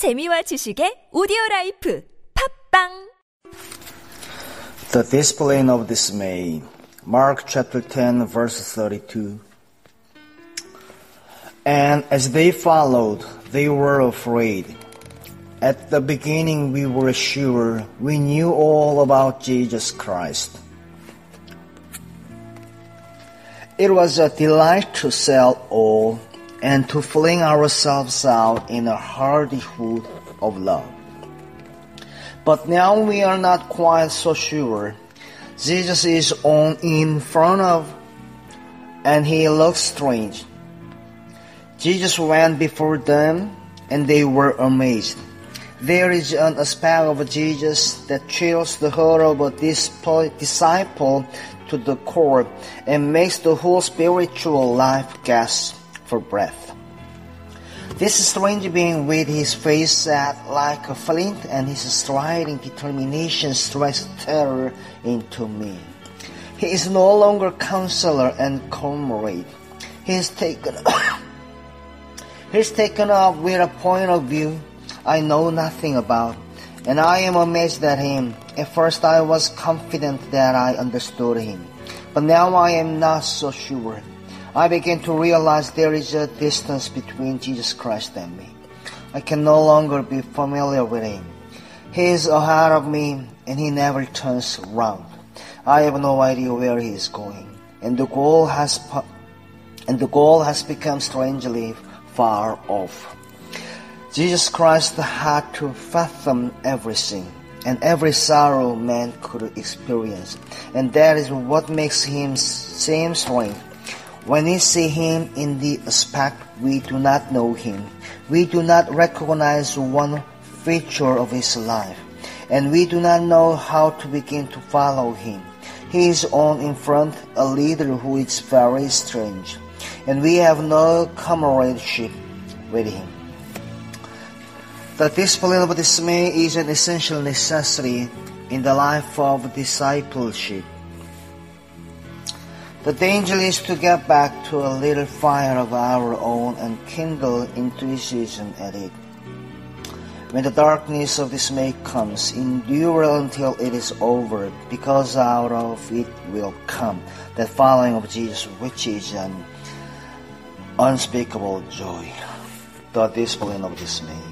재미와 지식의 오디오 라이프. 팝빵! The discipline of dismay Mark chapter 10 verse 32 And as they followed they were afraid. At the beginning we were sure. We knew all about Jesus Christ. It was a delight to sell all and to fling ourselves out in a hardihood of love. But now we are not quite so sure. Jesus is on in front of, and he looks strange. Jesus went before them, and they were amazed. There is an aspect of Jesus that chills the heart of a disciple to the core and makes the whole spiritual life gasp for breath. This strange being with his face set like a flint and his striding determination strikes terror into me. He is no longer counselor and comrade. He is taken He taken up with a point of view I know nothing about, and I am amazed at him. At first I was confident that I understood him, but now I am not so sure. I begin to realize there is a distance between Jesus Christ and me. I can no longer be familiar with him. He is ahead of me and he never turns around. I have no idea where he is going, and the goal has and the goal has become strangely far off. Jesus Christ had to fathom everything and every sorrow man could experience, and that is what makes him seem strange. When we see him in the aspect we do not know him, we do not recognize one feature of his life, and we do not know how to begin to follow him. He is on in front, a leader who is very strange, and we have no comradeship with him. The discipline of dismay is an essential necessity in the life of discipleship. The danger is to get back to a little fire of our own and kindle enthusiasm at it. When the darkness of dismay comes, endure until it is over, because out of it will come the following of Jesus, which is an unspeakable joy. The discipline of dismay.